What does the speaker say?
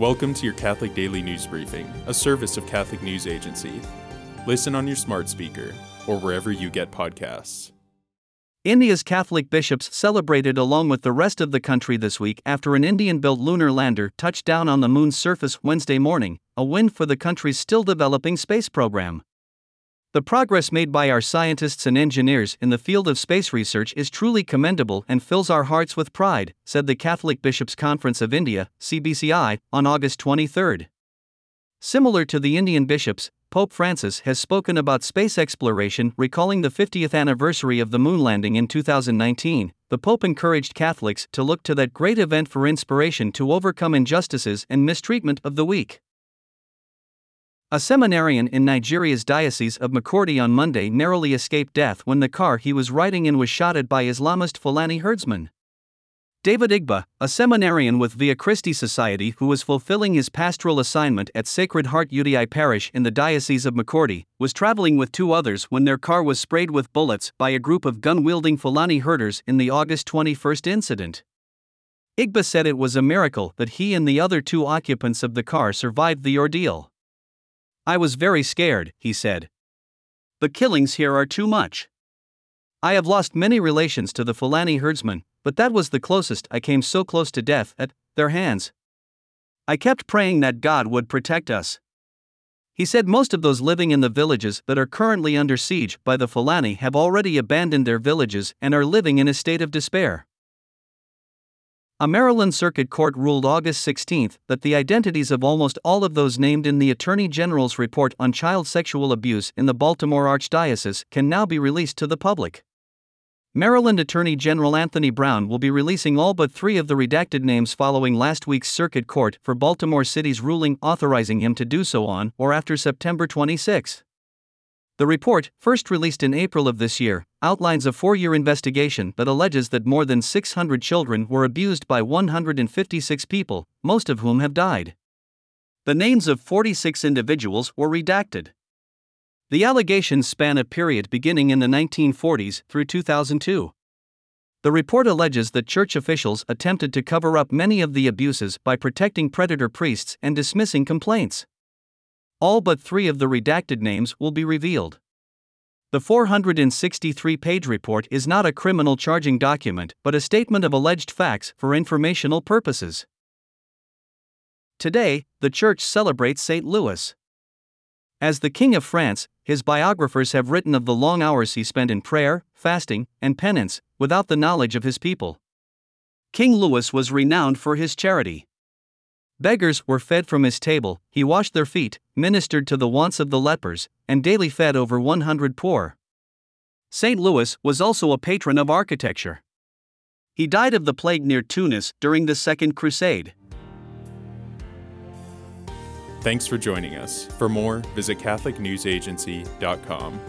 Welcome to your Catholic Daily News Briefing, a service of Catholic News Agency. Listen on your smart speaker or wherever you get podcasts. India's Catholic bishops celebrated along with the rest of the country this week after an Indian built lunar lander touched down on the moon's surface Wednesday morning, a win for the country's still developing space program. The progress made by our scientists and engineers in the field of space research is truly commendable and fills our hearts with pride, said the Catholic Bishops' Conference of India, CBCI, on August 23. Similar to the Indian bishops, Pope Francis has spoken about space exploration, recalling the 50th anniversary of the moon landing in 2019. The Pope encouraged Catholics to look to that great event for inspiration to overcome injustices and mistreatment of the weak. A seminarian in Nigeria's Diocese of Makurdi on Monday narrowly escaped death when the car he was riding in was shot at by Islamist Fulani herdsmen. David Igba, a seminarian with Via Christi Society who was fulfilling his pastoral assignment at Sacred Heart Udei Parish in the Diocese of Makurdi, was traveling with two others when their car was sprayed with bullets by a group of gun wielding Fulani herders in the August 21 incident. Igba said it was a miracle that he and the other two occupants of the car survived the ordeal. I was very scared, he said. The killings here are too much. I have lost many relations to the Fulani herdsmen, but that was the closest I came so close to death at their hands. I kept praying that God would protect us. He said most of those living in the villages that are currently under siege by the Fulani have already abandoned their villages and are living in a state of despair. A Maryland Circuit Court ruled August 16 that the identities of almost all of those named in the Attorney General's report on child sexual abuse in the Baltimore Archdiocese can now be released to the public. Maryland Attorney General Anthony Brown will be releasing all but three of the redacted names following last week's Circuit Court for Baltimore City's ruling authorizing him to do so on or after September 26. The report, first released in April of this year, outlines a four year investigation that alleges that more than 600 children were abused by 156 people, most of whom have died. The names of 46 individuals were redacted. The allegations span a period beginning in the 1940s through 2002. The report alleges that church officials attempted to cover up many of the abuses by protecting predator priests and dismissing complaints. All but three of the redacted names will be revealed. The 463 page report is not a criminal charging document but a statement of alleged facts for informational purposes. Today, the Church celebrates St. Louis. As the King of France, his biographers have written of the long hours he spent in prayer, fasting, and penance, without the knowledge of his people. King Louis was renowned for his charity. Beggars were fed from his table, he washed their feet, ministered to the wants of the lepers, and daily fed over 100 poor. St. Louis was also a patron of architecture. He died of the plague near Tunis during the Second Crusade. Thanks for joining us. For more, visit CatholicNewsAgency.com.